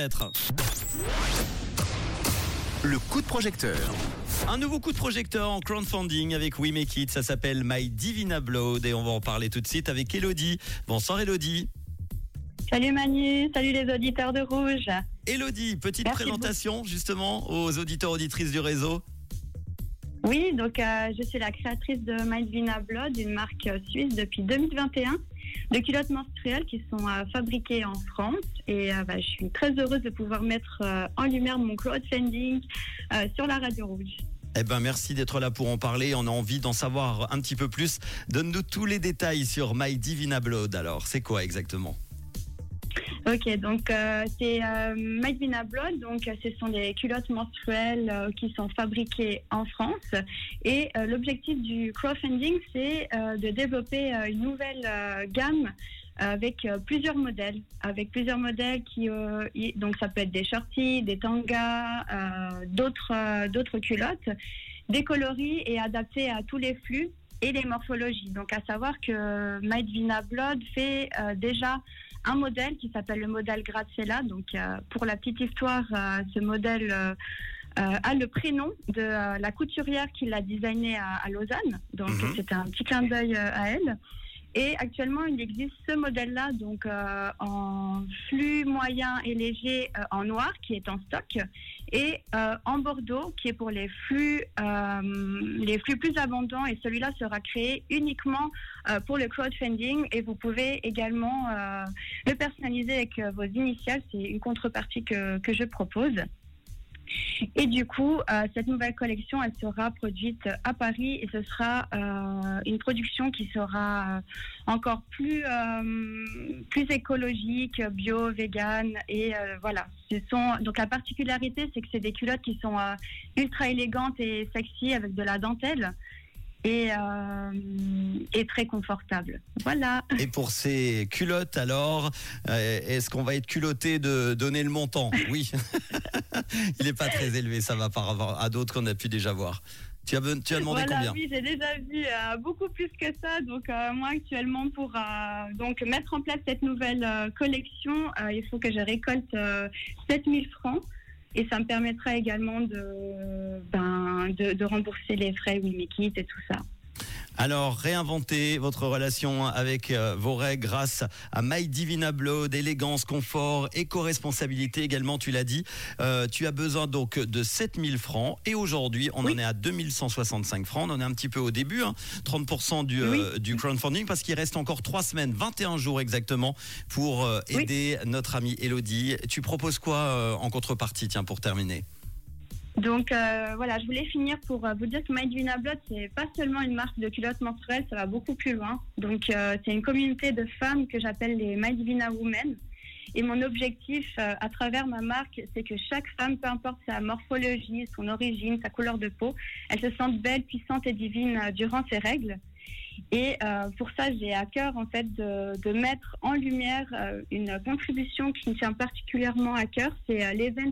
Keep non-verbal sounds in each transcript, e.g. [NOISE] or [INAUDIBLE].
Être. Le coup de projecteur. Un nouveau coup de projecteur en crowdfunding avec We Make It, ça s'appelle My Divina Blood et on va en parler tout de suite avec Elodie. Bonsoir Elodie. Salut Manu, salut les auditeurs de Rouge. Elodie, petite Merci présentation justement aux auditeurs auditrices du réseau. Oui, donc euh, je suis la créatrice de My Divina Blood, une marque suisse depuis 2021 de culottes menstruelles qui sont euh, fabriquées en France. Et euh, bah, je suis très heureuse de pouvoir mettre euh, en lumière mon crowdfunding sur la radio Rouge. Eh ben merci d'être là pour en parler. On a envie d'en savoir un petit peu plus. Donne-nous tous les détails sur My Divina Blood. Alors, c'est quoi exactement? Ok, donc euh, c'est euh, Divina Blood, donc euh, ce sont des culottes menstruelles euh, qui sont fabriquées en France. Et l'objectif du crowdfunding, c'est de développer une nouvelle gamme avec plusieurs modèles, avec plusieurs modèles qui, donc ça peut être des shorties, des tangas, d'autres d'autres culottes, des coloris et adaptés à tous les flux et les morphologies. Donc à savoir que Divina Blood fait déjà un modèle qui s'appelle le modèle Grazella. Donc, euh, pour la petite histoire, euh, ce modèle euh, a le prénom de la couturière qui l'a designé à, à Lausanne. Donc, Mhm. c'était un petit clin d'œil à elle. Et actuellement, il existe ce modèle-là, donc euh, en flux moyen et léger euh, en noir, qui est en stock, et euh, en bordeaux, qui est pour les flux, euh, les flux plus abondants. Et celui-là sera créé uniquement euh, pour le crowdfunding. Et vous pouvez également le personnaliser avec vos initiales. C'est une contrepartie que je propose. Et du coup, euh, cette nouvelle collection, elle sera produite à Paris et ce sera euh, une production qui sera euh, encore plus plus écologique, bio, vegan et voilà. Ce sont donc la particularité, c'est que c'est des culottes qui sont ultra élégantes et sexy avec de la dentelle et euh, et très confortables. Voilà. Et pour ces culottes, alors, euh, est-ce qu'on va être culotté de donner le montant? Oui. [LAUGHS] Il n'est pas très élevé, ça va par rapport à d'autres qu'on a pu déjà voir. Tu as, tu as demandé voilà, combien? oui, j'ai déjà vu euh, beaucoup plus que ça. Donc, euh, moi, actuellement, pour euh, donc mettre en place cette nouvelle collection, il faut que je récolte euh, 7000 francs. Et ça me permettra également de, ben, de, rembourser les frais We Make It et tout ça. Alors, réinventez votre relation avec euh, vos règles grâce à My Divina Blood, élégance, confort, éco-responsabilité également, tu l'as dit. Euh, tu as besoin donc de 7000 francs et aujourd'hui, on Oui. en est à 2165 francs. On en est un petit peu au début, hein, 30% du, euh, du crowdfunding parce qu'il reste encore 3 semaines, 21 jours exactement pour euh, Oui. aider notre amie Elodie. Tu proposes quoi en contrepartie, tiens, pour terminer? Donc euh, voilà, je voulais finir pour euh, vous dire que Divina Blood, c'est pas seulement une marque de culottes menstruelles, ça va beaucoup plus loin. Donc euh, c'est une communauté de femmes que j'appelle les Divina Women. Et mon objectif à travers ma marque, c'est que chaque femme, peu importe sa morphologie, son origine, sa couleur de peau, elle se sente belle, puissante et divine durant ses règles. Et pour ça, j'ai à cœur en fait de, mettre en lumière une contribution qui me tient particulièrement à cœur, c'est euh, l'event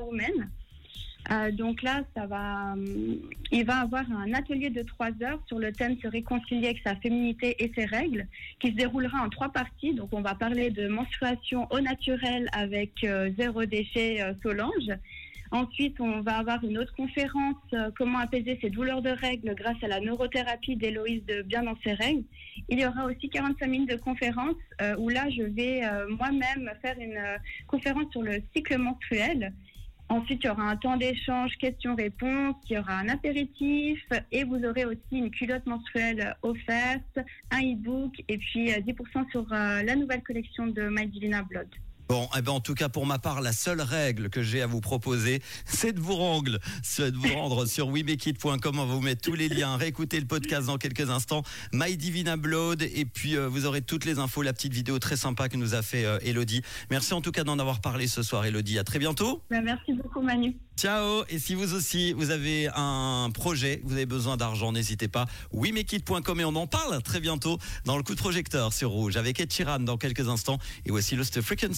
Women. Euh, donc là, ça va, hum, il va avoir un atelier de trois heures sur le thème se réconcilier avec sa féminité et ses règles, qui se déroulera en trois parties. Donc on va parler de menstruation au naturel avec euh, zéro déchet euh, Solange. Ensuite, on va avoir une autre conférence, euh, comment apaiser ses douleurs de règles grâce à la neurothérapie d'Héloïse de Bien dans ses règles. Il y aura aussi 45 minutes de conférence euh, où là, je vais euh, moi-même faire une euh, conférence sur le cycle menstruel. Ensuite, il y aura un temps d'échange, questions-réponses, il y aura un apéritif et vous aurez aussi une culotte menstruelle offerte, un e-book et puis euh, 10% sur euh, la nouvelle collection de My Divina Blood. Bon, eh ben en tout cas pour ma part, la seule règle que j'ai à vous proposer, [LAUGHS] c'est de vous rendre, c'est de vous rendre sur wemekit.com. On va vous mettre tous les liens. Réécoutez le podcast dans quelques instants. My Blood et puis euh, vous aurez toutes les infos, la petite vidéo très sympa que nous a fait euh, Elodie. Merci en tout cas d'en avoir parlé ce soir, Elodie. À très bientôt. Ben, merci beaucoup Manu. Ciao. Et si vous aussi vous avez un projet, vous avez besoin d'argent, n'hésitez pas. wemekit.com et on en parle très bientôt dans le coup de projecteur sur Rouge avec Ed Sheeran dans quelques instants. Et voici Lost Frequency.